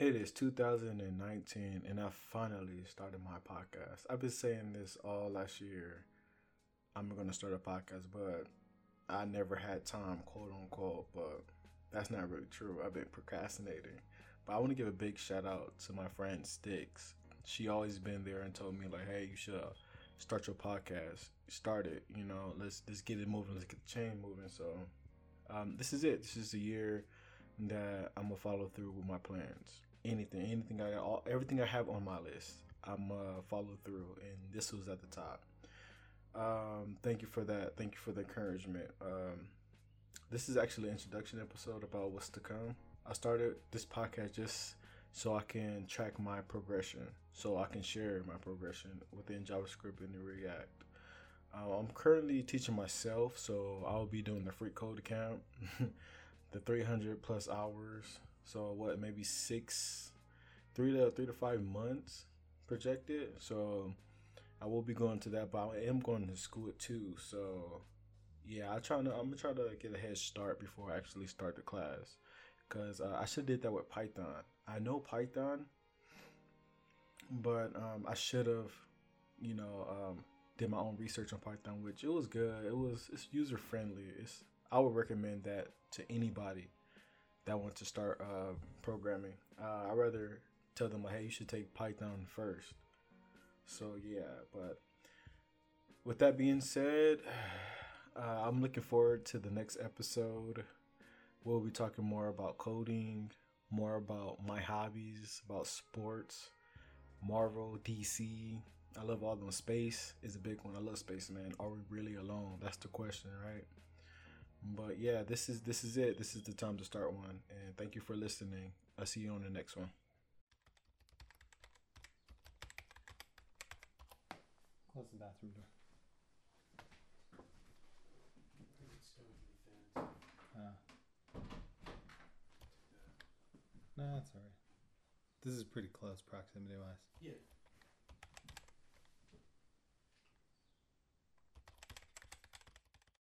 It is 2019, and I finally started my podcast. I've been saying this all last year. I'm going to start a podcast, but I never had time, quote unquote. But that's not really true. I've been procrastinating. But I want to give a big shout out to my friend Sticks. She always been there and told me like, "Hey, you should start your podcast. Start it. You know, let's let's get it moving. Let's get the chain moving." So, um, this is it. This is the year that I'm gonna follow through with my plans. Anything, anything I got, all, everything I have on my list, I'm uh follow through, and this was at the top. Um, thank you for that. Thank you for the encouragement. Um, this is actually an introduction episode about what's to come. I started this podcast just so I can track my progression, so I can share my progression within JavaScript and React. Uh, I'm currently teaching myself, so I'll be doing the freeCodeCamp, the 300 plus hours. So what, maybe six, three to three to five months projected. So I will be going to that, but I am going to school too. So yeah, I try to. I'm gonna try to get a head start before I actually start the class, cause uh, I should did that with Python. I know Python, but um, I should have, you know, um, did my own research on Python, which it was good. It was it's user friendly. It's I would recommend that to anybody that wants to start uh, programming. Uh, I rather tell them like, hey, you should take Python first. So yeah, but with that being said. Uh, I'm looking forward to the next episode. We'll be talking more about coding, more about my hobbies, about sports, Marvel, DC. I love all them. Space is a big one. I love space, man. Are we really alone? That's the question, right? But yeah, this is this is it. This is the time to start one. And thank you for listening. I'll see you on the next one. Close the bathroom door. Uh, no, that's alright. This is pretty close proximity wise. Yeah.